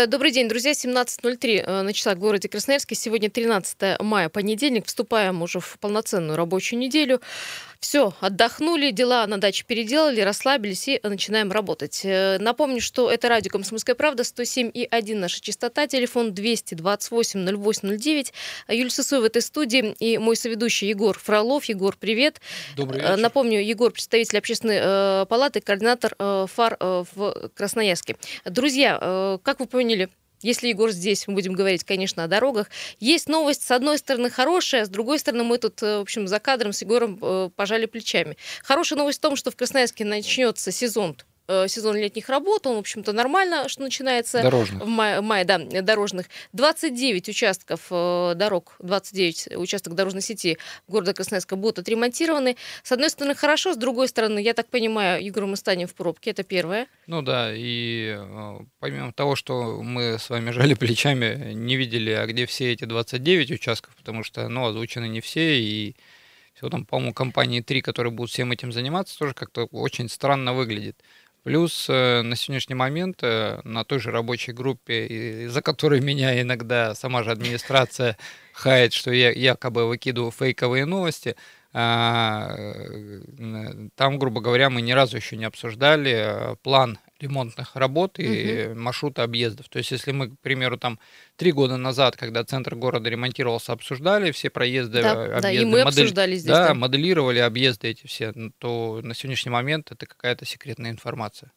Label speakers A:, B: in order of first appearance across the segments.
A: Э, добрый день, друзья. 17.03 э, на часах в городе Красноярске. Сегодня 13 мая, понедельник. Вступаем уже в полноценную рабочую неделю. Все, отдохнули, дела на даче переделали, расслабились и начинаем работать. Э, напомню, что это радио «Комсомольская правда», 107,1 наша частота, телефон 228 0809. Юлия Сысоева в этой студии и мой соведущий Егор Фролов. Егор, привет.
B: Добрый вечер.
A: Напомню, Егор, представитель общественной палаты, координатор ФАР в Красноярске. Друзья, как вы поняли, если Егор здесь, мы будем говорить, конечно, о дорогах. Есть новость, с одной стороны, хорошая, а с другой стороны, мы тут, э, в общем, за кадром с Егором э, пожали плечами. Хорошая новость в том, что в Красноярске начнется сезон сезон летних работ, он, в общем-то, нормально, что начинается
B: дорожных.
A: в мае, мае, да, дорожных. 29 участков э, дорог, 29 участков дорожной сети города Красноярска будут отремонтированы. С одной стороны, хорошо, с другой стороны, я так понимаю, Егор, мы станем в пробке, это первое.
B: Ну да, и э, помимо того, что мы с вами жали плечами, не видели, а где все эти 29 участков, потому что, ну, озвучены не все, и всего там, по-моему, компании три, которые будут всем этим заниматься, тоже как-то очень странно выглядит. Плюс э, на сегодняшний момент э, на той же рабочей группе, за которой меня иногда сама же администрация хает, что я якобы выкидываю фейковые новости, там, грубо говоря, мы ни разу еще не обсуждали план ремонтных работ и угу. маршрута объездов. То есть, если мы, к примеру, там три года назад, когда центр города ремонтировался, обсуждали все проезды,
A: да, объезды, да, и мы модель... обсуждали здесь.
B: Да, да, моделировали объезды эти все, то на сегодняшний момент это какая-то секретная информация.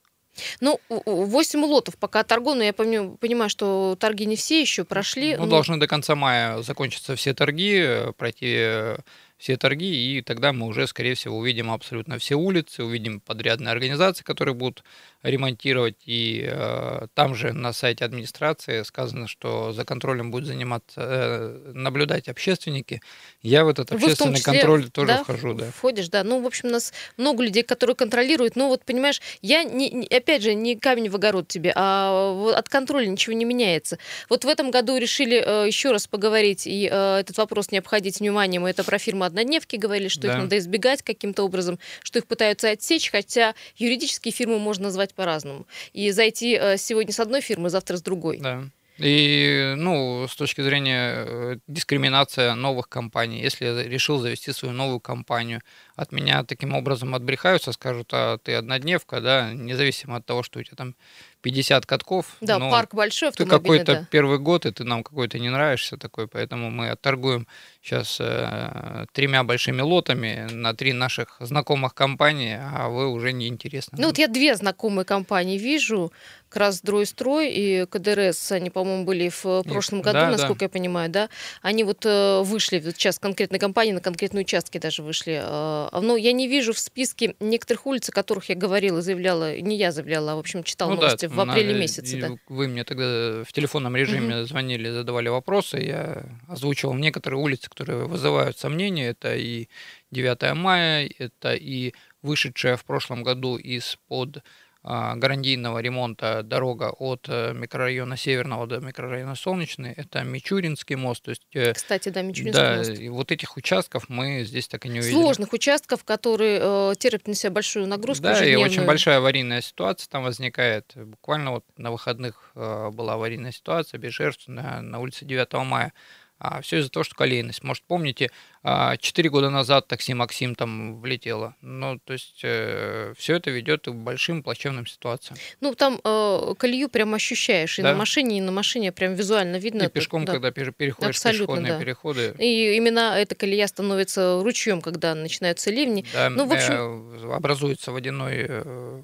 A: Ну, 8 лотов пока торгу, но я помню, понимаю, что торги не все еще прошли.
B: Ну, но... должны до конца мая закончиться все торги, э, пройти э, все торги, и тогда мы уже, скорее всего, увидим абсолютно все улицы, увидим подрядные организации, которые будут ремонтировать, и э, там же на сайте администрации сказано, что за контролем будет заниматься, э, наблюдать общественники. Я в этот общественный числе, контроль тоже да, вхожу, да.
A: Входишь, да. Ну, в общем, у нас много людей, которые контролируют, но вот, понимаешь, я, не, опять же, не камень в огород тебе, а от контроля ничего не меняется. Вот в этом году решили э, еще раз поговорить, и э, этот вопрос не обходить вниманием, это про фирмы однодневки говорили, что да. их надо избегать каким-то образом, что их пытаются отсечь, хотя юридические фирмы можно назвать по-разному. И зайти э, сегодня с одной фирмы, завтра с другой.
B: Да. И, ну, с точки зрения э, дискриминации новых компаний, если я решил завести свою новую компанию, от меня таким образом отбрехаются, скажут, а ты однодневка, да, независимо от того, что у тебя там 50 катков.
A: Да, парк большой
B: Ты какой-то да. первый год, и ты нам какой-то не нравишься такой, поэтому мы отторгуем сейчас э, тремя большими лотами на три наших знакомых компании, а вы уже не интересны.
A: Ну вот я две знакомые компании вижу, Красдройстрой и КДРС, они, по-моему, были в прошлом году, да, насколько да. я понимаю, да? Они вот э, вышли, вот сейчас конкретной компании на конкретные участки даже вышли. Э, но я не вижу в списке некоторых улиц, о которых я говорила, заявляла, не я заявляла, а, в общем, читала ну, новости да, в апреле на, месяце. Да.
B: Вы мне тогда в телефонном режиме угу. звонили, задавали вопросы, я озвучивал некоторые улицы, которые вызывают сомнения. Это и 9 мая, это и вышедшая в прошлом году из-под а, гарантийного ремонта дорога от э, микрорайона Северного до микрорайона Солнечный. Это Мичуринский мост. То есть,
A: э, Кстати, да, Мичуринский да, мост.
B: И вот этих участков мы здесь так и не увидели.
A: Сложных участков, которые э, терпят на себя большую нагрузку.
B: Да, и очень большая аварийная ситуация там возникает. Буквально вот на выходных э, была аварийная ситуация без жертв на, на улице 9 мая. А все из-за того, что колейность. Может, помните, а, четыре года назад такси Максим там влетело. Ну, то есть э, все это ведет к большим плачевным ситуациям.
A: Ну, там э, колею прям ощущаешь. И да? на машине, и на машине прям визуально видно.
B: И пешком, да. когда переходишь Абсолютно, пешеходные да. переходы.
A: И именно эта колея становится ручьем, когда начинаются ливни.
B: Да, ну, в общем... Э, образуется водяной, э,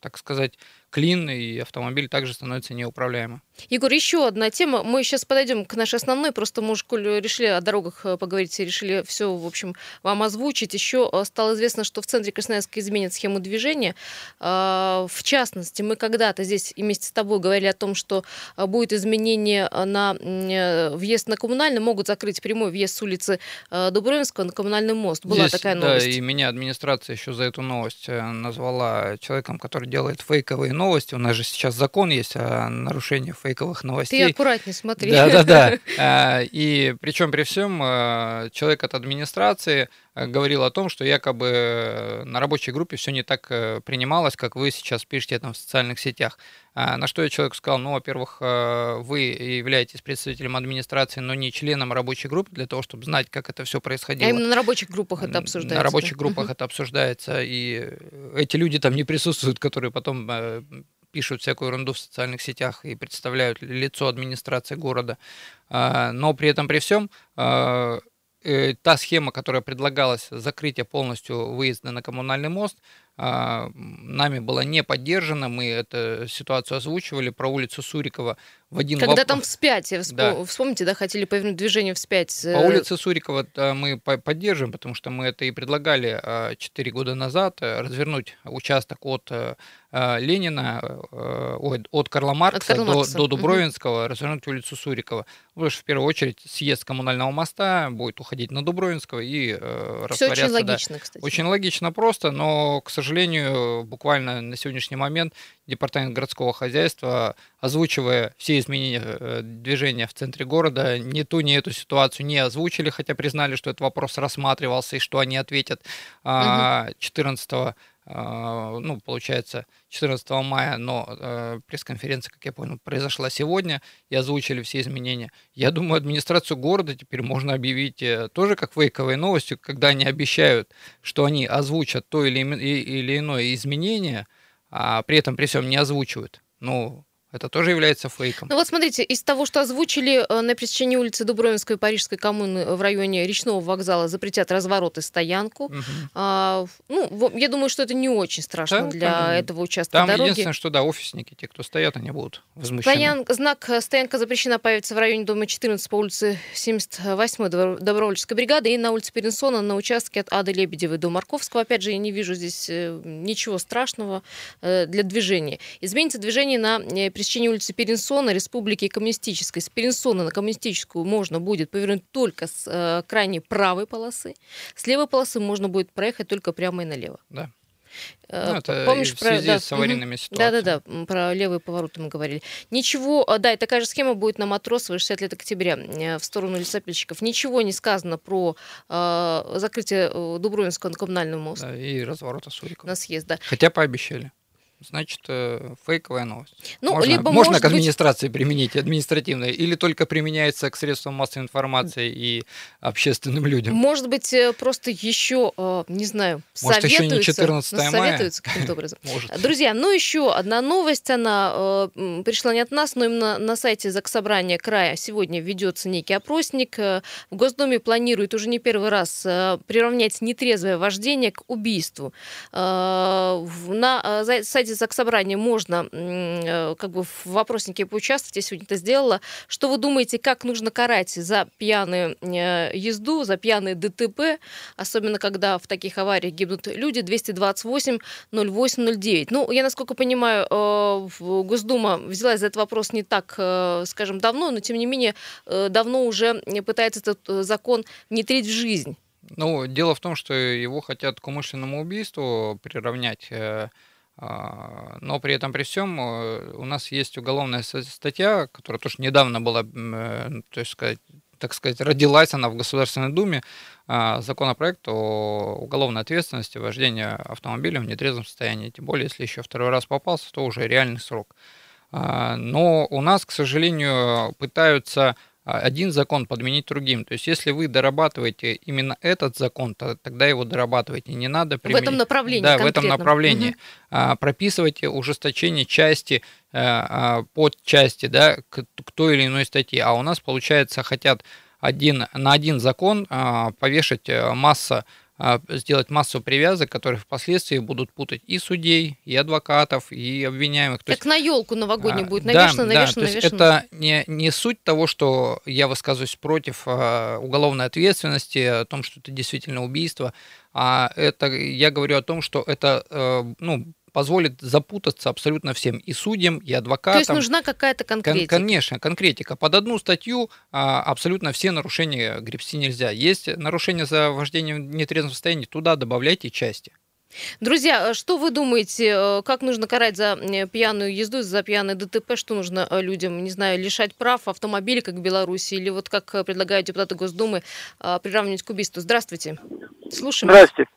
B: так сказать, клин, и автомобиль также становится неуправляемым.
A: Егор, еще одна тема. Мы сейчас подойдем к нашей основной. Просто мы уже, коль решили о дорогах э, поговорить, решили все, в общем, вам озвучить. Еще э, стало известно, что в центре Красноярска изменят схему движения. А, в частности, мы когда-то здесь вместе с тобой говорили о том, что э, будет изменение на въезд на коммунальный. Могут закрыть прямой въезд с улицы Дубровинского на коммунальный мост. Была
B: здесь,
A: такая новость.
B: Да, и меня администрация еще за эту новость назвала человеком, который делает фейковые новости новости. У нас же сейчас закон есть о нарушении фейковых новостей.
A: Ты аккуратнее смотри.
B: Да, да, да. А, и причем при всем а, человек от администрации а, говорил о том, что якобы на рабочей группе все не так э, принималось, как вы сейчас пишете там в социальных сетях. А, на что я человеку сказал, ну, во-первых, э, вы являетесь представителем администрации, но не членом рабочей группы, для того, чтобы знать, как это все происходило. А
A: именно на рабочих группах это обсуждается?
B: На рабочих да? группах это обсуждается, и эти люди там не присутствуют, которые потом э, пишут всякую ерунду в социальных сетях и представляют лицо администрации города. А, но при этом, при всем, а, э, та схема, которая предлагалась, закрытие полностью выезда на коммунальный мост, нами была не поддержана. Мы эту ситуацию озвучивали про улицу Сурикова в один
A: Когда воп... там вспять, вспом... да. вспомните, да, хотели повернуть движение вспять.
B: По улице Сурикова мы поддержим, потому что мы это и предлагали 4 года назад, э, развернуть участок от э, э, Ленина, ой, от Карла Маркса, от Карла Маркса. До, до Дубровинского, угу. развернуть улицу Сурикова. Потому что в первую очередь съезд коммунального моста будет уходить на Дубровинского и э,
A: Все очень логично, да. кстати.
B: Очень логично просто, но, к сожалению, буквально на сегодняшний момент Департамент городского хозяйства, озвучивая все изменения э, движения в центре города, ни ту, ни эту ситуацию не озвучили, хотя признали, что этот вопрос рассматривался и что они ответят 14 угу. А, ну, получается, 14 мая, но э, пресс-конференция, как я понял, произошла сегодня, и озвучили все изменения. Я думаю, администрацию города теперь можно объявить э, тоже как фейковой новостью, когда они обещают, что они озвучат то или, или иное изменение, а при этом при всем не озвучивают. Ну, это тоже является фейком.
A: Ну вот смотрите, из того, что озвучили, э, на пересечении улицы Дубровинской и Парижской коммуны в районе речного вокзала запретят разворот и стоянку. Угу. А, ну, я думаю, что это не очень страшно да, для там, этого участка
B: там
A: дороги.
B: Там единственное, что да, офисники, те, кто стоят, они будут возмущены.
A: Стоян, знак э, «Стоянка запрещена» появится в районе дома 14 по улице 78 Добровольческой бригады и на улице Перенсона на участке от Ады Лебедевой до Марковского. Опять же, я не вижу здесь э, ничего страшного для движения. Изменится движение на пересечении улицы Перенсона, Республики Коммунистической. С Перенсона на Коммунистическую можно будет повернуть только с э, крайней правой полосы. С левой полосы можно будет проехать только прямо и налево.
B: Да. Э, ну, это Помнишь в связи про, да, с аварийными ситуациями.
A: Да-да-да, про левые повороты мы говорили. Ничего, а, да, и такая же схема будет на Матросова 60 лет октября э, в сторону лесопильщиков. Ничего не сказано про э, закрытие э, Дубровинского на коммунальный мост.
B: Да, и разворота Сурикова.
A: На съезд, да.
B: Хотя пообещали значит, э, фейковая новость. Ну, можно, либо можно к администрации быть... применить административной, или только применяется к средствам массовой информации и общественным людям?
A: Может быть, э, просто еще, э, не знаю,
B: Может,
A: советуются.
B: еще не 14 мая?
A: Советуются каким-то образом.
B: Может.
A: Друзья, ну еще одна новость, она пришла не от нас, но именно на сайте Заксобрания края сегодня ведется некий опросник. В Госдуме планируют уже не первый раз приравнять нетрезвое вождение к убийству. На сайте сайте Заксобрания можно э, как бы в вопроснике поучаствовать, я сегодня это сделала. Что вы думаете, как нужно карать за пьяную э, езду, за пьяные ДТП, особенно когда в таких авариях гибнут люди, 228 08 09. Ну, я, насколько понимаю, э, Госдума взялась за этот вопрос не так, скажем, давно, но, тем не менее, давно уже пытается этот закон внедрить в жизнь.
B: Ну, дело в том, что его хотят к умышленному убийству приравнять но при этом, при всем, э, у нас есть уголовная статья, которая тоже недавно была, э, то есть сказать, так сказать, родилась она в Государственной Думе, а, законопроект о уголовной ответственности вождения автомобиля в нетрезвом состоянии. Тем более, если еще второй раз попался, то уже реальный срок. А, но у нас, к сожалению, пытаются а, один закон подменить другим. То есть, если вы дорабатываете именно этот закон, то тогда его дорабатывайте. Не надо
A: применить... В этом направлении.
B: Да, в этом направлении. Угу. Прописывайте ужесточение части э, а, под части, да, к, к той или иной статье. А у нас, получается, хотят один, на один закон повешать э, масса а, сделать массу привязок, которые впоследствии будут путать и судей, и адвокатов, и обвиняемых.
A: То как есть, на елку новогоднюю а, будет навешено, да, навешено, да,
B: навешено. То есть это не, не суть того, что я высказываюсь против а, уголовной ответственности, о том, что это действительно убийство, а это я говорю о том, что это а, ну, позволит запутаться абсолютно всем, и судьям, и адвокатам. То есть
A: нужна какая-то конкретика?
B: Кон- конечно, конкретика. Под одну статью а, абсолютно все нарушения гребсти нельзя. Есть нарушение за вождение в нетрезвом состоянии, туда добавляйте части.
A: Друзья, а что вы думаете, э, как нужно карать за э, пьяную езду, за пьяное ДТП? Что нужно э, людям, не знаю, лишать прав автомобиля, как в Беларуси, или вот как предлагают депутаты Госдумы, приравнивать к убийству? Здравствуйте. Слушаем.
C: Здравствуйте.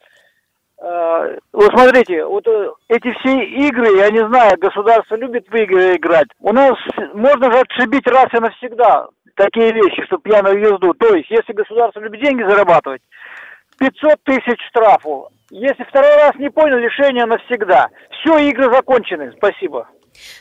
C: Э, вот смотрите, вот э, эти все игры, я не знаю, государство любит в игры играть. У нас можно же отшибить раз и навсегда такие вещи, что пьяную езду. То есть, если государство любит деньги зарабатывать, 500 тысяч штрафу. Если второй раз не понял, лишение навсегда. Все, игры закончены. Спасибо.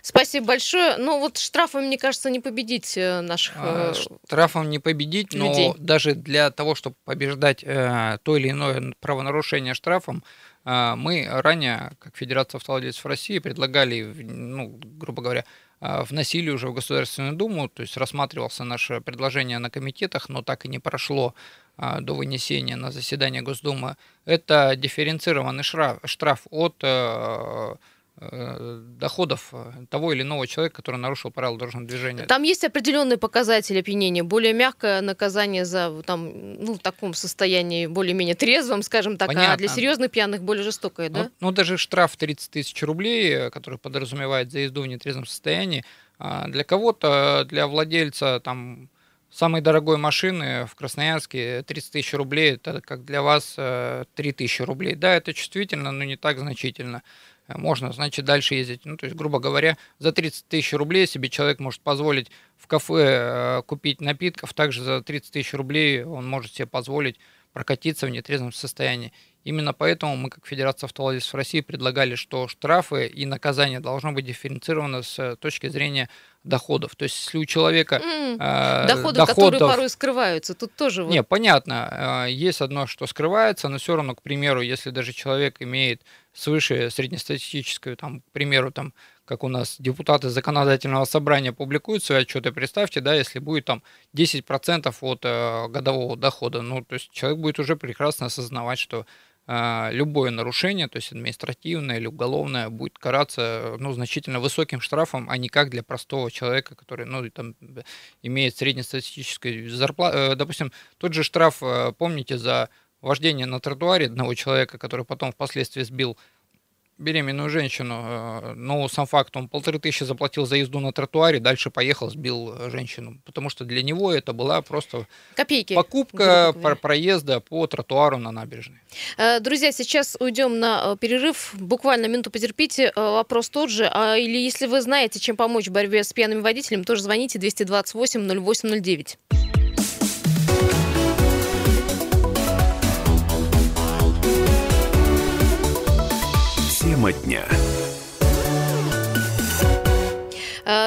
A: Спасибо большое. Ну вот штрафом, мне кажется, не победить э, наших а,
B: Штрафом не победить, людей. но даже для того, чтобы побеждать э, то или иное правонарушение штрафом, э, мы ранее, как Федерация автовладельцев России, предлагали, ну, грубо говоря, э, вносили уже в Государственную Думу, то есть рассматривался наше предложение на комитетах, но так и не прошло э, до вынесения на заседание Госдумы. Это дифференцированный штраф, штраф от Э, доходов э, того или иного человека, который нарушил правила дорожного движения.
A: Там есть определенные показатели опьянения, более мягкое наказание за там, ну, в таком состоянии более-менее трезвом, скажем так, Понятно. а для серьезных пьяных более жестокое, да?
B: Ну, ну, даже штраф 30 тысяч рублей, э, который подразумевает за езду в нетрезвом состоянии, а, для кого-то, для владельца там самой дорогой машины в Красноярске 30 тысяч рублей, это как для вас 3 тысячи рублей. Да, это чувствительно, но не так значительно можно, значит, дальше ездить. Ну, то есть, грубо говоря, за 30 тысяч рублей себе человек может позволить в кафе э, купить напитков, также за 30 тысяч рублей он может себе позволить прокатиться в нетрезвом состоянии. Именно поэтому мы, как Федерация автовладельцев России, предлагали, что штрафы и наказания должно быть дифференцировано с точки зрения доходов. То есть, если у человека
A: mm, э, доходы, доходов, которые порой скрываются, тут тоже.
B: Вот... Не, понятно, э, есть одно, что скрывается, но все равно, к примеру, если даже человек имеет свыше среднестатистическую, там, к примеру, там, как у нас депутаты законодательного собрания публикуют свои отчеты, представьте, да, если будет там 10% от э, годового дохода, ну, то есть человек будет уже прекрасно осознавать, что э, любое нарушение, то есть административное или уголовное, будет караться, ну, значительно высоким штрафом, а не как для простого человека, который, ну, там, имеет среднестатистическую зарплату. Э, допустим, тот же штраф, э, помните, за вождение на тротуаре одного человека, который потом впоследствии сбил беременную женщину. Э, но сам факт, он полторы тысячи заплатил за езду на тротуаре, дальше поехал, сбил женщину. Потому что для него это была просто
A: Копейки,
B: покупка проезда по тротуару на набережной.
A: Э, друзья, сейчас уйдем на э, перерыв. Буквально минуту потерпите. Вопрос тот же. А, или если вы знаете, чем помочь в борьбе с пьяными водителями, тоже звоните 228 0809.
D: Тема дня.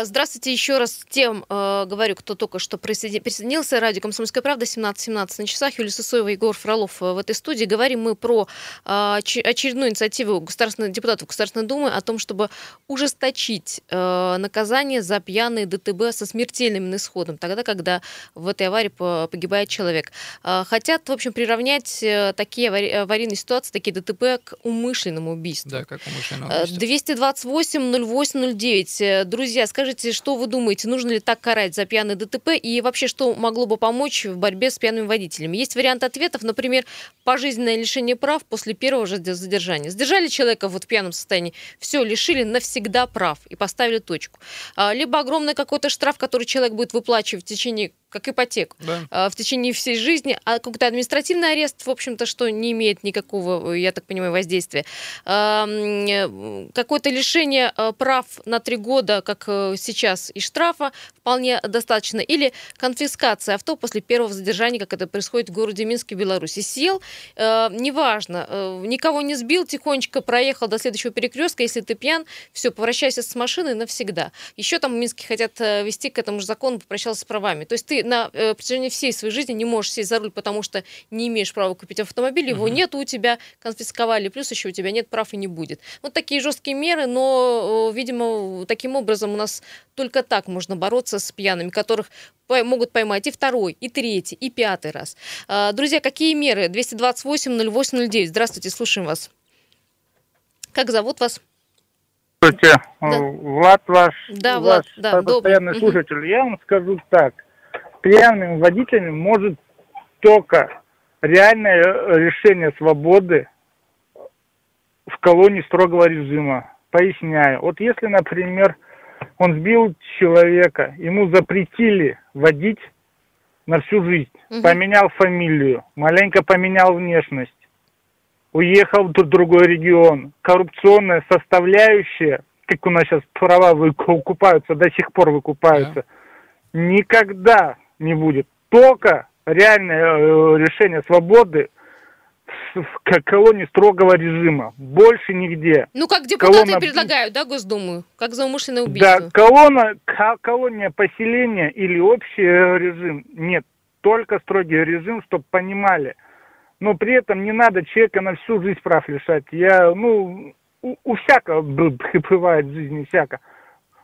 A: Здравствуйте еще раз тем, э, говорю, кто только что присоединился. Радио «Комсомольская правда», 17.17 на часах. Юлия Сысоева, Егор Фролов э, в этой студии. Говорим мы про очередную инициативу государственных депутатов Государственной Думы о том, чтобы ужесточить наказание за пьяные ДТБ со смертельным исходом, тогда, когда в этой аварии погибает человек. Хотят, в общем, приравнять такие аварийные ситуации, такие ДТП к умышленному убийству.
B: Да, как умышленному убийству.
A: 228 08 09. Друзья, скажите, что вы думаете, нужно ли так карать за пьяный ДТП и вообще, что могло бы помочь в борьбе с пьяными водителями? Есть вариант ответов, например, пожизненное лишение прав после первого же задержания. Задержали человека вот в пьяном состоянии, все, лишили навсегда прав и поставили точку. А, либо огромный какой-то штраф, который человек будет выплачивать в течение как ипотеку да. А, в течение всей жизни, а какой-то административный арест, в общем-то, что не имеет никакого, я так понимаю, воздействия. А, какое-то лишение а, прав на три года, как э, сейчас, и штрафа вполне достаточно, или конфискация авто после первого задержания, как это происходит в городе Минске, Беларуси. Сел, неважно, э, никого не сбил, тихонечко проехал до следующего перекрестка, если ты пьян, все, поворачивайся с машиной навсегда. Еще там в Минске хотят э, вести к этому же закону, попрощался с правами. То есть ты на э, протяжении всей своей жизни не можешь сесть за руль, потому что не имеешь права купить автомобиль, его uh-huh. нет у тебя, конфисковали, плюс еще у тебя нет прав и не будет. Вот такие жесткие меры, но, видимо, таким образом у нас только так можно бороться с пьяными, которых могут поймать и второй, и третий, и пятый раз. А, друзья, какие меры? 228-08-09. Здравствуйте, слушаем вас. Как зовут вас?
E: Здравствуйте, да. Влад ваш, да, Влад, ваш да, постоянный добрый. слушатель. Я вам скажу так, пьяным водителем может только реальное э, решение свободы в колонии строгого режима. Поясняю. Вот если, например, он сбил человека, ему запретили водить на всю жизнь, угу. поменял фамилию, маленько поменял внешность, уехал в другой регион. Коррупционная составляющая, как у нас сейчас права выкупаются, до сих пор выкупаются, да. никогда не будет. Только реальное э, решение свободы в колонии строгого режима. Больше нигде.
A: Ну, как депутаты Колонна... предлагают, да, Госдуму? Как за умышленное убийство.
E: Да, колонна, колония поселения или общий режим. Нет, только строгий режим, чтобы понимали. Но при этом не надо человека на всю жизнь прав лишать. Я, ну, у, у всякого бывает в жизни всяко.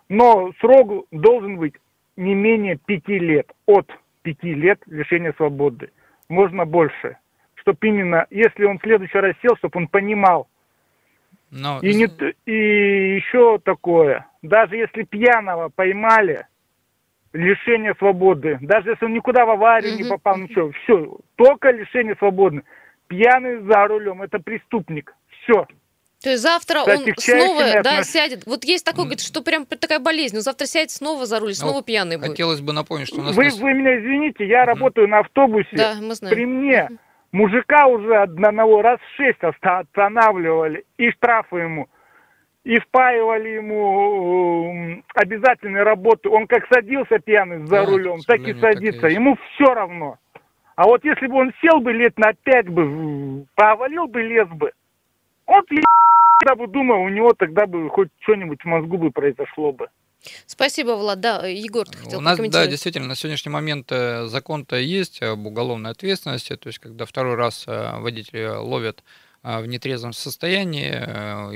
E: Но срок должен быть не менее пяти лет. От пяти лет лишения свободы. Можно больше чтобы именно, если он в следующий раз сел, чтобы он понимал. Но... И, не, и еще такое, даже если пьяного поймали, лишение свободы, даже если он никуда в аварию не попал, ничего, все, только лишение свободы. Пьяный за рулем, это преступник, все.
A: То есть завтра Кстати, он снова да, сядет. Вот есть такой, говорит, что прям такая болезнь. Но завтра сядет снова за руль, ну, снова ну, пьяный будет.
B: Хотелось бы напомнить, что у нас...
E: Вы, вы меня извините, я mm работаю на автобусе. Да, мы знаем. При мне mm Мужика уже одного раз шесть останавливали и штрафы ему, и впаивали ему обязательные работы. Он как садился пьяный за да, рулем, так и садится. Так ему все равно. А вот если бы он сел бы лет на пять бы, повалил бы лес бы, вот я бы думал, у него тогда бы хоть что-нибудь в мозгу бы произошло бы.
A: Спасибо, Влад. Да, Егор, ты хотел
B: У нас, да, действительно, на сегодняшний момент э, закон-то есть об уголовной ответственности, то есть когда второй раз э, водители ловят э, в нетрезвом состоянии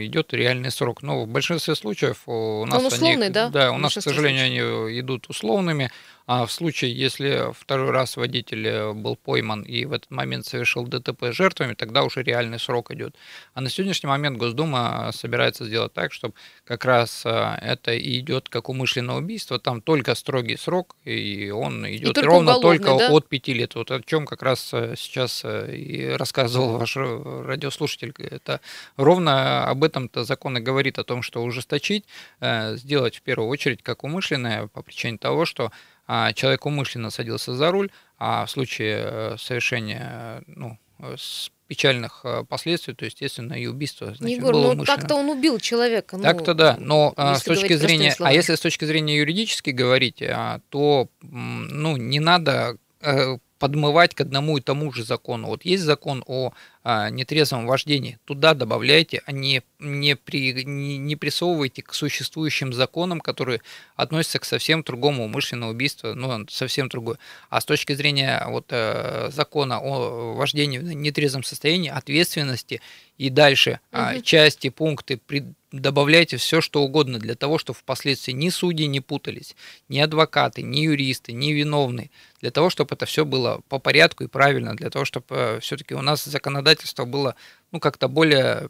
B: идет реальный срок. Но в большинстве случаев у нас
A: Он условный,
B: они,
A: да?
B: Да, у нас, к сожалению, случаев. они идут условными. А в случае, если второй раз водитель э, был пойман и в этот момент совершил ДТП с жертвами, тогда уже реальный срок идет. А на сегодняшний момент Госдума собирается сделать так, чтобы как раз э, это и идет как умышленное убийство, там только строгий срок, и он идет и ровно только да? от 5 лет. Вот о чем как раз э, сейчас и рассказывал ваш радиослушатель. Это ровно об этом-то закон и говорит, о том, что ужесточить, сделать в первую очередь как умышленное по причине того, что человек умышленно садился за руль, а в случае э, совершения ну, с печальных э, последствий, то, естественно, и убийство.
A: Значит, Егор, было ну так-то он убил человека. Ну,
B: так-то да, но а, с точки зрения, а если с точки зрения юридически говорить, а, то ну, не надо э, подмывать к одному и тому же закону. Вот есть закон о а, нетрезвом вождении, туда добавляйте, а не, не, при, не, не присовывайте к существующим законам, которые относятся к совсем другому умышленному убийству, ну, совсем другое. А с точки зрения вот, э, закона о вождении в нетрезвом состоянии, ответственности и дальше угу. части, пункты, при, добавляйте все, что угодно для того, чтобы впоследствии ни судьи не путались, ни адвокаты, ни юристы, ни виновные, для того, чтобы это все было по порядку и правильно, для того, чтобы э, все-таки у нас законодательство было ну, как-то более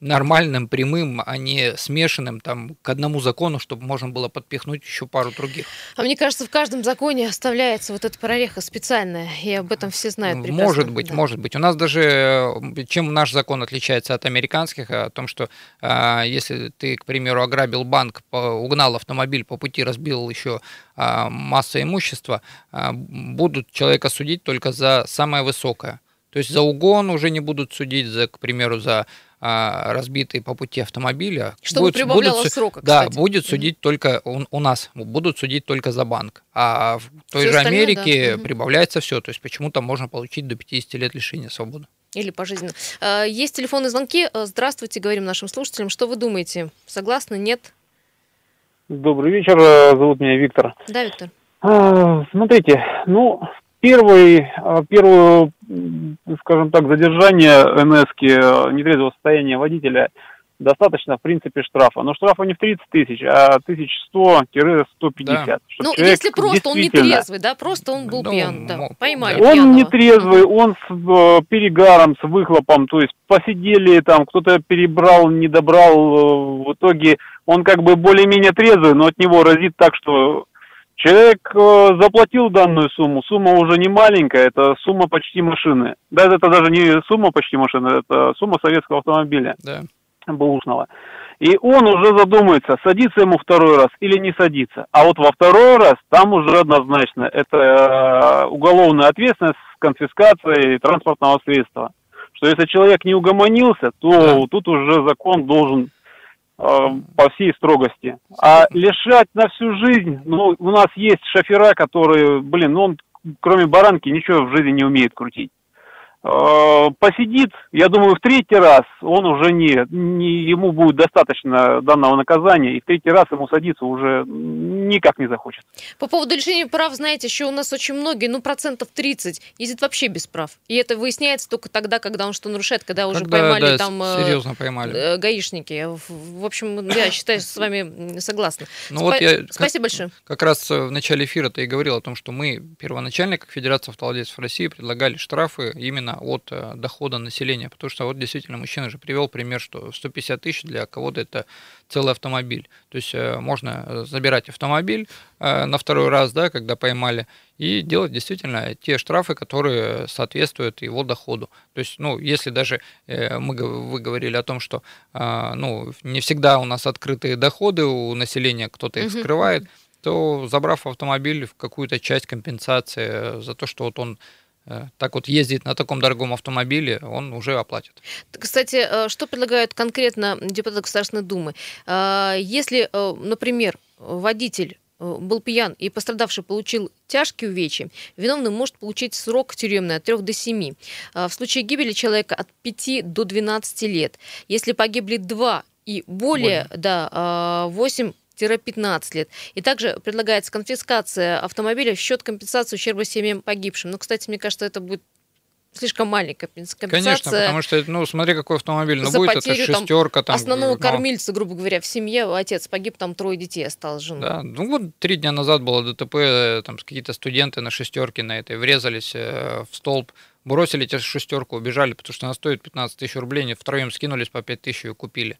B: нормальным, прямым, а не смешанным там к одному закону, чтобы можно было подпихнуть еще пару других.
A: А мне кажется, в каждом законе оставляется вот эта прореха специальная, и об этом все знают
B: прекрасно. Может быть, да. может быть. У нас даже, чем наш закон отличается от американских, о том, что э, если ты, к примеру, ограбил банк, угнал автомобиль по пути, разбил еще э, массу имущества, э, будут человека судить только за самое высокое. То есть за угон уже не будут судить, за, к примеру, за а, разбитые по пути автомобиля.
A: Чтобы будет, прибавляло будут, срока,
B: Да, будет судить mm-hmm. только у, у нас, будут судить только за банк. А в той все же Америке да. прибавляется все. То есть почему-то можно получить до 50 лет лишения свободы.
A: Или пожизненно. А, есть телефонные звонки. А, здравствуйте, говорим нашим слушателям. Что вы думаете? Согласны? Нет?
F: Добрый вечер. Зовут меня Виктор.
A: Да, Виктор.
F: Смотрите, ну, Первый, а, первое, скажем так, задержание НСки э, нетрезвого состояния водителя достаточно, в принципе, штрафа. Но штрафа не в 30 тысяч, а 1100-150. Да.
A: Ну, если просто он не трезвый, да, просто он был ну, пьян, да, поймали
F: Он
A: пьяного.
F: не трезвый, он с э, перегаром, с выхлопом, то есть посидели там, кто-то перебрал, не добрал, э, в итоге он как бы более-менее трезвый, но от него разит так, что Человек э, заплатил данную сумму, сумма уже не маленькая, это сумма почти машины. Да, это даже не сумма почти машины, это сумма советского автомобиля, да. бэушного. И он уже задумается, садится ему второй раз или не садится. А вот во второй раз там уже однозначно, это э, уголовная ответственность с конфискацией транспортного средства. что если человек не угомонился, то да. тут уже закон должен по всей строгости. А лишать на всю жизнь, ну, у нас есть шофера, которые, блин, ну, он кроме баранки ничего в жизни не умеет крутить. Э, посидит, я думаю, в третий раз он уже не, не, ему будет достаточно данного наказания, и в третий раз ему садиться уже никак не захочет.
A: По поводу лишения прав, знаете, еще у нас очень многие, ну, процентов 30 ездит вообще без прав. И это выясняется только тогда, когда он что нарушает, когда уже когда, поймали да, там...
B: Э, серьезно поймали.
A: Э, гаишники. В общем, я считаю, с вами согласна.
B: Ну, Спа- вот я,
A: Спасибо как, большое.
B: Как раз в начале эфира-то и говорил о том, что мы первоначально, как Федерация автовладельцев России, предлагали штрафы именно от э, дохода населения, потому что вот действительно мужчина же привел пример, что 150 тысяч для кого-то это целый автомобиль. То есть э, можно э, забирать автомобиль на второй раз, да, когда поймали, и делать действительно те штрафы, которые соответствуют его доходу. То есть, ну, если даже мы, вы говорили о том, что ну, не всегда у нас открытые доходы у населения, кто-то их скрывает, то забрав автомобиль в какую-то часть компенсации за то, что вот он так вот ездит на таком дорогом автомобиле, он уже оплатит.
A: Кстати, э, что предлагают конкретно депутаты Государственной Думы? Э, если, например, водитель был пьян и пострадавший получил тяжкие увечья, виновный может получить срок тюремный от 3 до 7. В случае гибели человека от 5 до 12 лет. Если погибли два и более, более. да, 8 15 лет. И также предлагается конфискация автомобиля в счет компенсации ущерба семьям погибшим. Ну, кстати, мне кажется, это будет слишком маленькая компенсация.
B: Конечно, потому что, ну, смотри, какой автомобиль, ну, будет потерю, это шестерка. Там,
A: основного ну, кормильца, грубо говоря, в семье, отец погиб, там трое детей осталось, жена.
B: Да, ну вот три дня назад было ДТП, там какие-то студенты на шестерке на этой врезались э, в столб, бросили эти шестерку, убежали, потому что она стоит 15 тысяч рублей, они втроем скинулись по 5 тысяч и купили.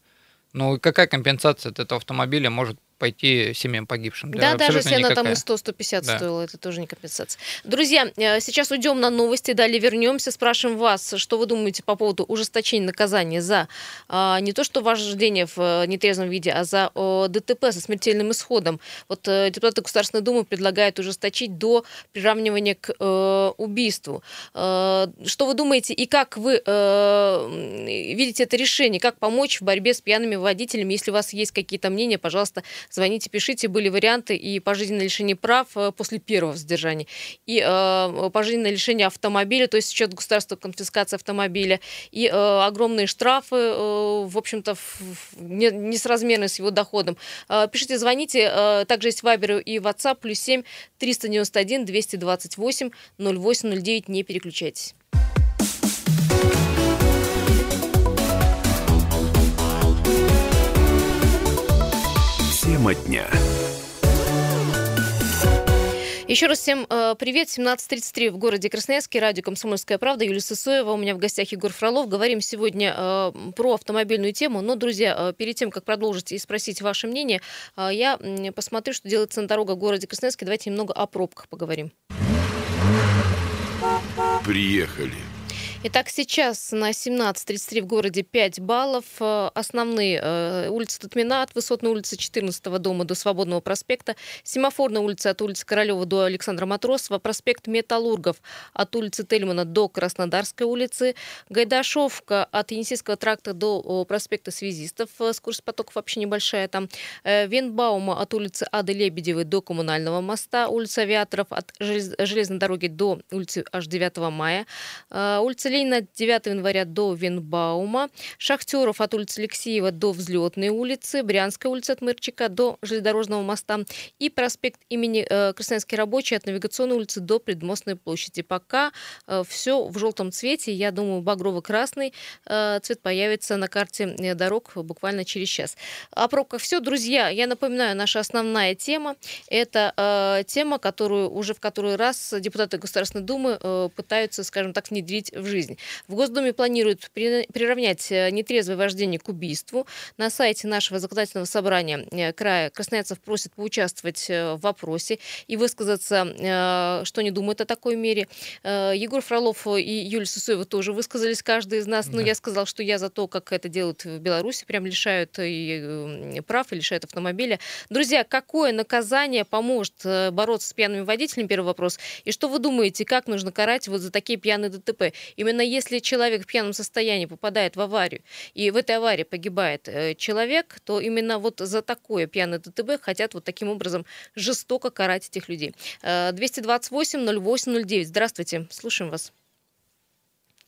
B: Ну, какая компенсация от этого автомобиля может пойти семьям погибшим.
A: Да, да даже если никакая. она там и 100-150 да. стоила, это тоже не компенсация. Друзья, э, сейчас уйдем на новости, далее вернемся, спрашиваем вас, что вы думаете по поводу ужесточения наказания за а, не то что вождение в э, нетрезвом виде, а за о, ДТП со смертельным исходом. Вот э, депутаты Государственной Думы предлагают ужесточить до приравнивания к э, убийству. Э, что вы думаете и как вы э, видите это решение, как помочь в борьбе с пьяными водителями? Если у вас есть какие-то мнения, пожалуйста, Звоните, пишите. Были варианты и пожизненное лишение прав э, после первого задержания, и э, пожизненное лишение автомобиля, то есть счет государства конфискация автомобиля, и э, огромные штрафы, э, в общем-то, не, несразмерные с его доходом. Э, пишите, звоните. Э, также есть Вайбер и WhatsApp, плюс 7 391 228 0809. Не переключайтесь.
D: Тема дня.
A: Еще раз всем э, привет. 17.33 в городе Красноярске. Радио «Комсомольская правда». Юлия Сысоева. У меня в гостях Егор Фролов. Говорим сегодня э, про автомобильную тему. Но, друзья, э, перед тем, как продолжить и спросить ваше мнение, я посмотрю, что делается на дорогах в городе Красноярске. Давайте немного о пробках поговорим.
D: Приехали.
A: Итак, сейчас на 17.33 в городе 5 баллов. Э, основные э, улицы Тутмина от Высотной улицы 14 дома до Свободного проспекта, Семафорная улица от улицы Королева до Александра Матросова, проспект Металлургов от улицы Тельмана до Краснодарской улицы, Гайдашовка от Енисейского тракта до проспекта Связистов, э, скорость потоков вообще небольшая там, Венбаума от улицы Ады Лебедевой до Коммунального моста, улица Авиаторов от железной дороги до улицы аж 9 мая, улица Ленина 9 января до Венбаума, Шахтеров от улицы Алексеева до Взлетной улицы, Брянская улица от Мырчика до Железнодорожного моста и проспект имени э, Красноярский рабочий от Навигационной улицы до Предмостной площади. Пока э, все в желтом цвете, я думаю, багрово-красный э, цвет появится на карте э, дорог буквально через час. О пробках все, друзья, я напоминаю, наша основная тема – это э, тема, которую уже в который раз депутаты Государственной Думы э, пытаются, скажем так, внедрить в жизнь жизнь. В Госдуме планируют приравнять э, нетрезвое вождение к убийству. На сайте нашего законодательного собрания э, края красноярцев просят поучаствовать э, в вопросе и высказаться, что они думают о такой мере. Егор Фролов и Юлия Сусоева тоже высказались, каждый из нас. Но ну, я сказал, что я за то, как это делают в Беларуси, прям лишают и прав, и лишают автомобиля. Друзья, какое наказание поможет бороться с пьяными водителями? Первый вопрос. И что вы думаете, как нужно карать вот за такие пьяные ДТП? И Именно если человек в пьяном состоянии попадает в аварию, и в этой аварии погибает э, человек, то именно вот за такое пьяное ДТБ хотят вот таким образом жестоко карать этих людей. 228-08-09. Здравствуйте, слушаем вас.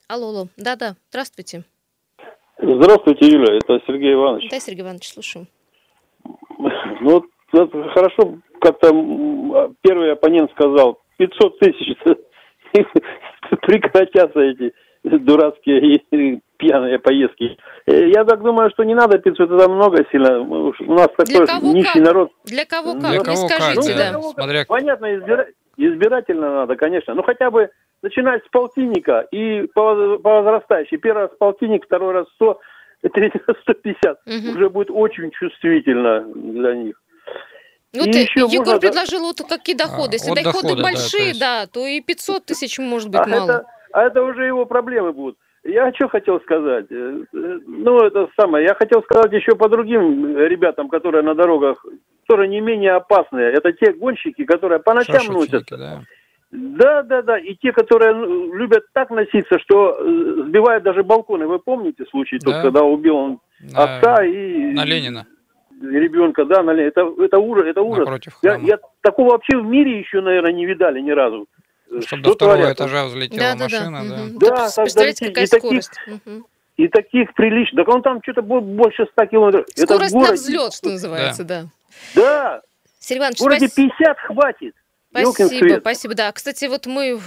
A: Алло, алло. Да-да, здравствуйте.
G: Здравствуйте, Юля, это Сергей Иванович.
A: Да, Сергей Иванович, слушаем.
G: Ну, хорошо, как-то первый оппонент сказал, 500 тысяч, прекратятся эти дурацкие и пьяные поездки. Э, я так думаю, что не надо 500, это много сильно. У нас такой нищий как? народ.
A: Для кого как? Для кого скажите, как, да.
G: Ну, Смотря... Понятно, избира... избирательно надо, конечно. Ну, хотя бы начинать с полтинника и по, по возрастающей. Первый раз полтинник, второй раз 100, третий раз 150. Угу. Уже будет очень чувствительно для них.
A: Ну, ты, Егор можно... предложил вот какие доходы. А, Если доходы дохода, большие, да, есть... да, то и 500 тысяч может быть
G: а
A: мало.
G: Это, а это уже его проблемы будут. Я что хотел сказать? Э, э, ну, это самое. Я хотел сказать еще по другим ребятам, которые на дорогах, которые не менее опасные. Это те гонщики, которые по ночам носятся. Да. Да, да, да. И те, которые ну, любят так носиться, что э, сбивают даже балконы. Вы помните случай, да. тот, когда убил он на, отца и...
B: На Ленина.
G: Ребенка, да, на. Это, это ужас, это ужас. Я, я такого вообще в мире еще, наверное, не видали ни разу.
B: Чтобы до второго творят? этажа взлетела да, машина, да. Да,
A: угу. да представляете, какая и скорость. Таких, угу.
G: И таких приличных. Так он там что-то больше 100 километров.
A: Скорость это на взлет, что называется, да.
G: Да.
A: Сергей Иванович,
G: в городе 50 хватит.
A: Спасибо, спасибо. Да, кстати, вот мы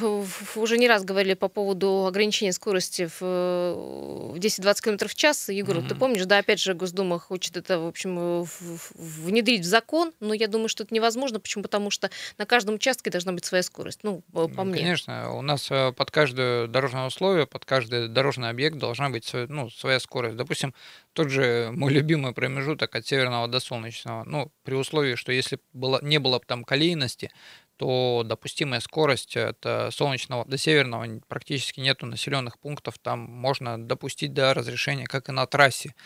A: уже не раз говорили по поводу ограничения скорости в 10-20 км в час. Егор, mm-hmm. ты помнишь, да, опять же, Госдума хочет это, в общем, внедрить в закон, но я думаю, что это невозможно. Почему? Потому что на каждом участке должна быть своя скорость. Ну, по мне.
B: Конечно, у нас э, под каждое дорожное условие, под каждый дорожный объект должна быть ну, своя скорость. Допустим, тот же мой любимый промежуток от Северного до Солнечного, ну, при условии, что если было, не было бы там колейности, то допустимая скорость от э, Солнечного до Северного практически нету населенных пунктов, там можно допустить до разрешения, как и на трассе.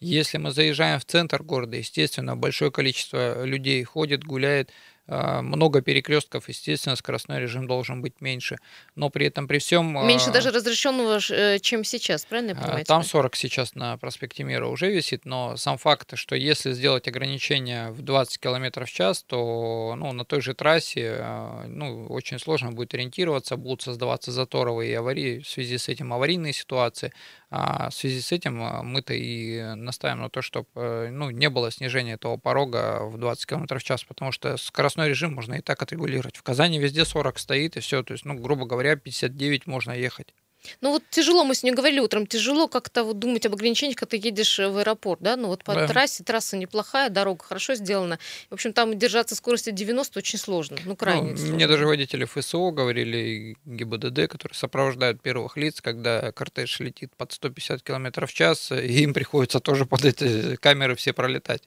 B: Если мы заезжаем в центр города, естественно, большое количество людей ходит, гуляет, много перекрестков, естественно, скоростной режим должен быть меньше. Но при этом при всем...
A: А, меньше даже разрешенного, э, чем сейчас, правильно я понимаю?
B: Там 40 сейчас на проспекте Мира уже висит, но сам факт, что если сделать ограничение в 20 км в час, то ну, на той же трассе а, ну, очень сложно будет ориентироваться, будут создаваться заторовые аварии в связи с этим аварийные ситуации. А в связи с этим мы-то и настаиваем на то, чтобы э, ну, не было снижения этого порога в 20 км в час, потому что скоростной режим можно и так отрегулировать. В Казани везде 40 стоит, и все. То есть, ну, грубо говоря, 59 можно ехать.
A: Ну вот тяжело, мы сегодня говорили утром, тяжело как-то вот думать об ограничениях, когда ты едешь в аэропорт, да, ну вот по да. трассе, трасса неплохая, дорога хорошо сделана. В общем, там держаться скорости 90 очень сложно, ну крайне ну,
B: сложно. Мне даже водители ФСО говорили, ГИБДД, которые сопровождают первых лиц, когда кортеж летит под 150 км в час, и им приходится тоже под эти камеры все пролетать.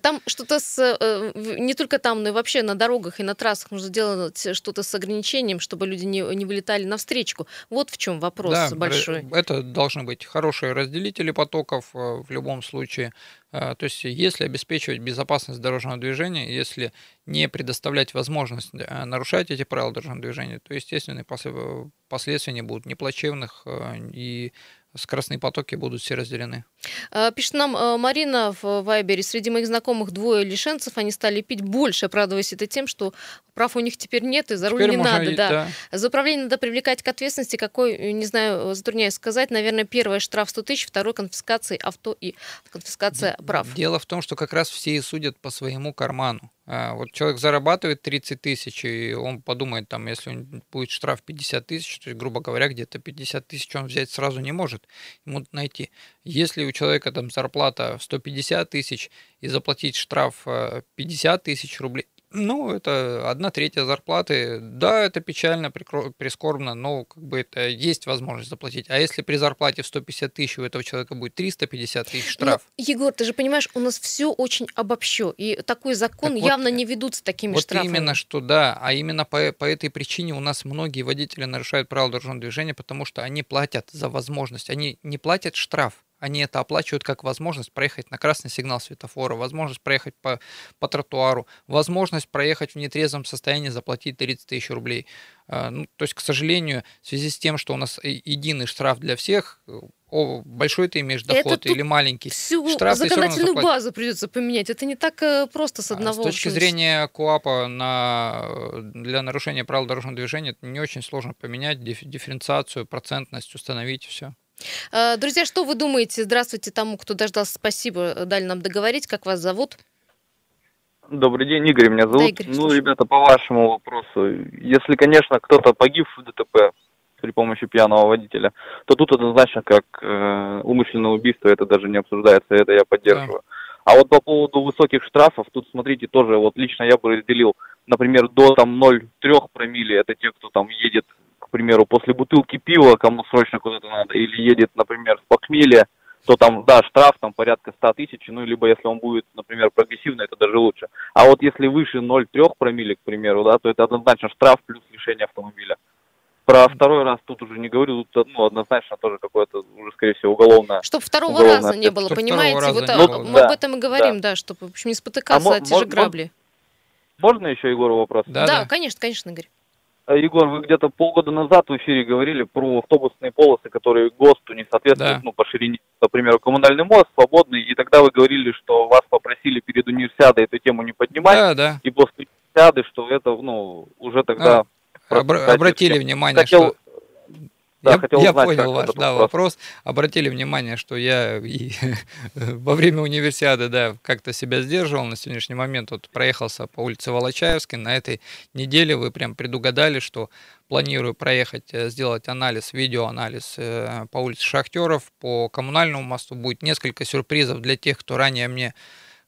A: Там что-то с, э, не только там, но и вообще на дорогах и на трассах нужно сделать что-то с ограничением, чтобы люди не, не вылетали навстречу. Вот в чем вопрос вопрос да, большой.
B: Это должны быть хорошие разделители потоков э, в любом случае. Э, то есть, если обеспечивать безопасность дорожного движения, если не предоставлять возможность э, нарушать эти правила дорожного движения, то, естественно, последствия не будут ни плачевных, и скоростные потоки будут все разделены.
A: А, пишет нам э, Марина в Вайбере. Среди моих знакомых двое лишенцев. Они стали пить больше, оправдываясь это тем, что прав у них теперь нет, и за руль теперь не надо. Да. да. За управление надо привлекать к ответственности. Какой, э, не знаю, затрудняюсь сказать. Наверное, первое штраф 100 тысяч, второй конфискация авто и конфискация прав.
B: Дело в том, что как раз все и судят по своему карману. А, вот человек зарабатывает 30 тысяч, и он подумает, там, если он будет штраф 50 тысяч, то есть, грубо говоря, где-то 50 тысяч он взять сразу не может, ему найти. Если у человека там зарплата 150 тысяч и заплатить штраф 50 э, тысяч рублей, ну, это одна третья зарплаты. Да, это печально, прискорбно, но как бы это есть возможность заплатить. А если при зарплате в 150 тысяч у этого человека будет 350 тысяч штраф?
A: Но, Егор, ты же понимаешь, у нас все очень обобщо. И такой закон так явно вот, не ведут с такими
B: вот
A: штрафами.
B: Вот именно что, да. А именно по, по этой причине у нас многие водители нарушают правила дорожного движения, потому что они платят за возможность. Они не платят штраф, они это оплачивают как возможность проехать на красный сигнал светофора, возможность проехать по, по тротуару, возможность проехать в нетрезвом состоянии, заплатить 30 тысяч рублей. А, ну, то есть, к сожалению, в связи с тем, что у нас единый штраф для всех, о, большой ты имеешь доход или маленький.
A: Всю Штраф законодательную базу придется поменять. Это не так э, просто с одного.
B: А с точки зрения КУАПа на, для нарушения правил дорожного движения это не очень сложно поменять дифференциацию, процентность установить все.
A: А, друзья, что вы думаете? Здравствуйте тому, кто дождался. Спасибо, дали нам договорить. Как вас зовут?
H: Добрый день, Игорь меня зовут. Да, Игорь, ну, слушай. ребята, по вашему вопросу. Если, конечно, кто-то погиб в ДТП, при помощи пьяного водителя, то тут однозначно как э, умышленное убийство, это даже не обсуждается, это я поддерживаю. Да. А вот по поводу высоких штрафов, тут смотрите, тоже вот лично я бы разделил, например, до там 0,3 промили, это те, кто там едет, примеру, после бутылки пива, кому срочно куда-то надо, или едет, например, в похмелье, то там, да, штраф там порядка 100 тысяч, ну, либо если он будет, например, прогрессивный, это даже лучше. А вот если выше 0,3 промили, к примеру, да, то это однозначно штраф плюс лишение автомобиля. Про второй раз тут уже не говорю, тут ну, однозначно тоже какое-то уже, скорее всего, уголовное.
A: Чтобы второго уголовное раза не было, понимаете? Вот а, ну, мы да, об этом и говорим, да, да чтобы, в общем, не спотыкаться а о те же грабли.
H: Можно еще Егору вопрос?
A: Да, да, да. конечно, конечно, Игорь.
H: А, Егор, вы где-то полгода назад в эфире говорили про автобусные полосы, которые ГОСТу не соответствуют, да. ну, по ширине, например, коммунальный мост свободный, и тогда вы говорили, что вас попросили перед универсиадой эту тему не поднимать, да, да. и после универсиады, что это, ну, уже тогда... А
B: Обра- обратили внимание, хотел... что... Да, я хотел я узнать, понял ваш да, вопрос. вопрос. Обратили внимание, что я и во время универсиады да, как-то себя сдерживал. На сегодняшний момент вот проехался по улице Волочаевской. На этой неделе вы прям предугадали, что планирую проехать, э, сделать анализ, видеоанализ э, по улице Шахтеров, по коммунальному мосту. Будет несколько сюрпризов для тех, кто ранее мне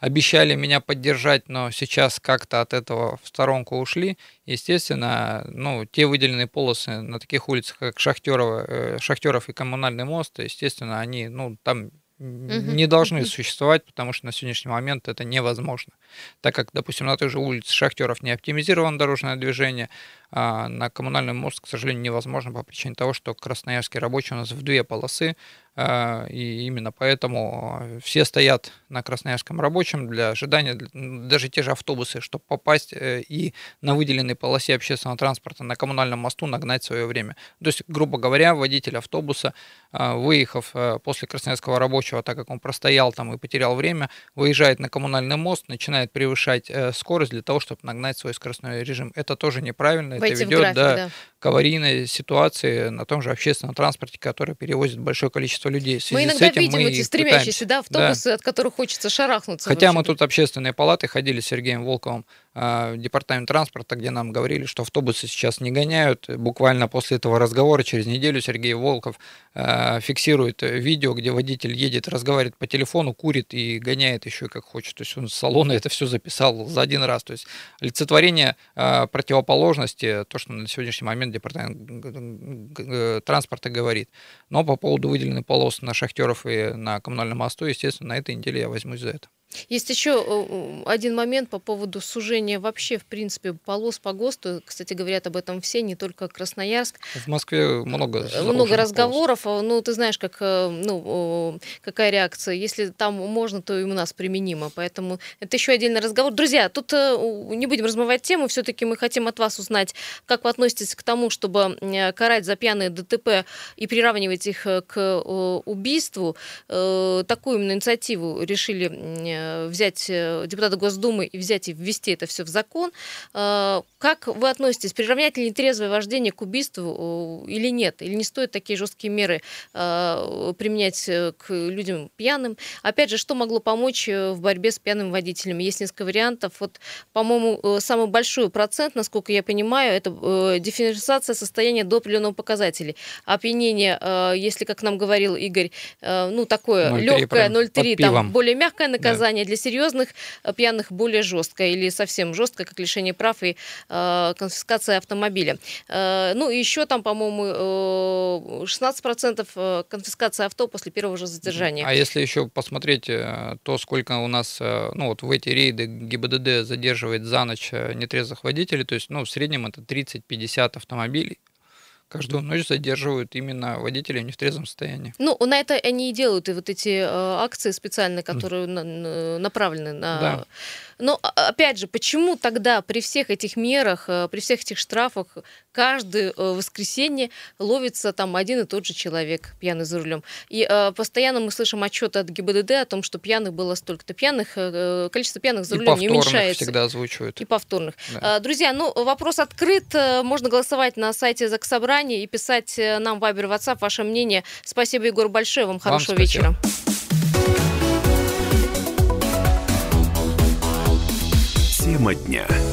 B: обещали меня поддержать, но сейчас как-то от этого в сторонку ушли. Естественно, ну, те выделенные полосы на таких улицах, как Шахтерова, э, Шахтеров и Коммунальный мост, естественно, они, ну, там не должны существовать, потому что на сегодняшний момент это невозможно. Так как, допустим, на той же улице Шахтеров не оптимизировано дорожное движение, на коммунальный мост, к сожалению, невозможно по причине того, что красноярский рабочий у нас в две полосы, а, и именно поэтому все стоят на красноярском рабочем для ожидания, даже те же автобусы, чтобы попасть э, и на выделенной полосе общественного транспорта на коммунальном мосту нагнать свое время. То есть, грубо говоря, водитель автобуса, а, выехав э, после красноярского рабочего, так как он простоял там и потерял время, выезжает на коммунальный мост, начинает превышать э, скорость для того, чтобы нагнать свой скоростной режим. Это тоже неправильно, это ведет график, да, да. К аварийной ситуации на том же общественном транспорте, который перевозит большое количество людей.
A: Мы иногда этим видим мы эти стремящиеся да, автобусы, да. от которых хочется шарахнуться.
B: Хотя мы тут общественные палаты ходили с Сергеем Волковым а, департамент транспорта, где нам говорили, что автобусы сейчас не гоняют. Буквально после этого разговора через неделю Сергей Волков а, фиксирует видео, где водитель едет, разговаривает по телефону, курит и гоняет еще как хочет. То есть он с салона это все записал за один раз. То есть олицетворение а, противоположности, то, что на сегодняшний момент департамент транспорта говорит. Но по поводу выделенных полос на шахтеров и на коммунальном мосту, естественно, на этой неделе я возьмусь за это.
A: Есть еще э, один момент по поводу сужения вообще, в принципе, полос по ГОСТу. Кстати, говорят об этом все, не только Красноярск.
B: В Москве много
A: э, Много разговоров. Полос. Ну, ты знаешь, как, э, ну, какая реакция. Если там можно, то и у нас применимо. Поэтому это еще отдельный разговор. Друзья, тут не будем размывать тему. Все-таки мы хотим от вас узнать, как вы относитесь к тому, чтобы карать за пьяные ДТП и приравнивать их к убийству. Такую именно инициативу решили Э, взять э, депутата Госдумы и взять и ввести это все в закон. Э, как вы относитесь, приравнять ли нетрезвое вождение к убийству или нет? Или не стоит такие жесткие меры применять к людям пьяным? Опять же, что могло помочь в борьбе с пьяным водителем? Есть несколько вариантов. Вот, по-моему, самый большой процент, насколько я понимаю, это дифференциация состояния до определенного показателя. Опьянение, если, как нам говорил Игорь, ну, такое 0,3, легкое, 0,3, там более мягкое наказание, наказание для серьезных э, пьяных более жесткое или совсем жесткое, как лишение прав и э, конфискация автомобиля. Э, ну и еще там, по-моему, э, 16% э, конфискация авто после первого же задержания.
B: А если еще посмотреть э, то, сколько у нас, ну вот в эти рейды ГИБДД задерживает за ночь нетрезвых водителей, то есть, ну, в среднем это 30-50 автомобилей, каждую ночь задерживают именно водителей в нетрезвом состоянии.
A: Ну, на это они и делают, и вот эти э, акции специальные, которые на, направлены на... Да. Но, а, опять же, почему тогда при всех этих мерах, э, при всех этих штрафах каждое э, воскресенье ловится там один и тот же человек пьяный за рулем? И э, постоянно мы слышим отчеты от ГИБДД о том, что пьяных было столько-то пьяных, э, количество пьяных за рулем не уменьшается.
B: всегда озвучивают.
A: И повторных. Да. Друзья, ну, вопрос открыт. Можно голосовать на сайте Заксобрания и писать нам в Вайбер, WhatsApp ваше мнение. Спасибо, Егор, большое. Вам хорошего Вам вечера.
D: Тема дня.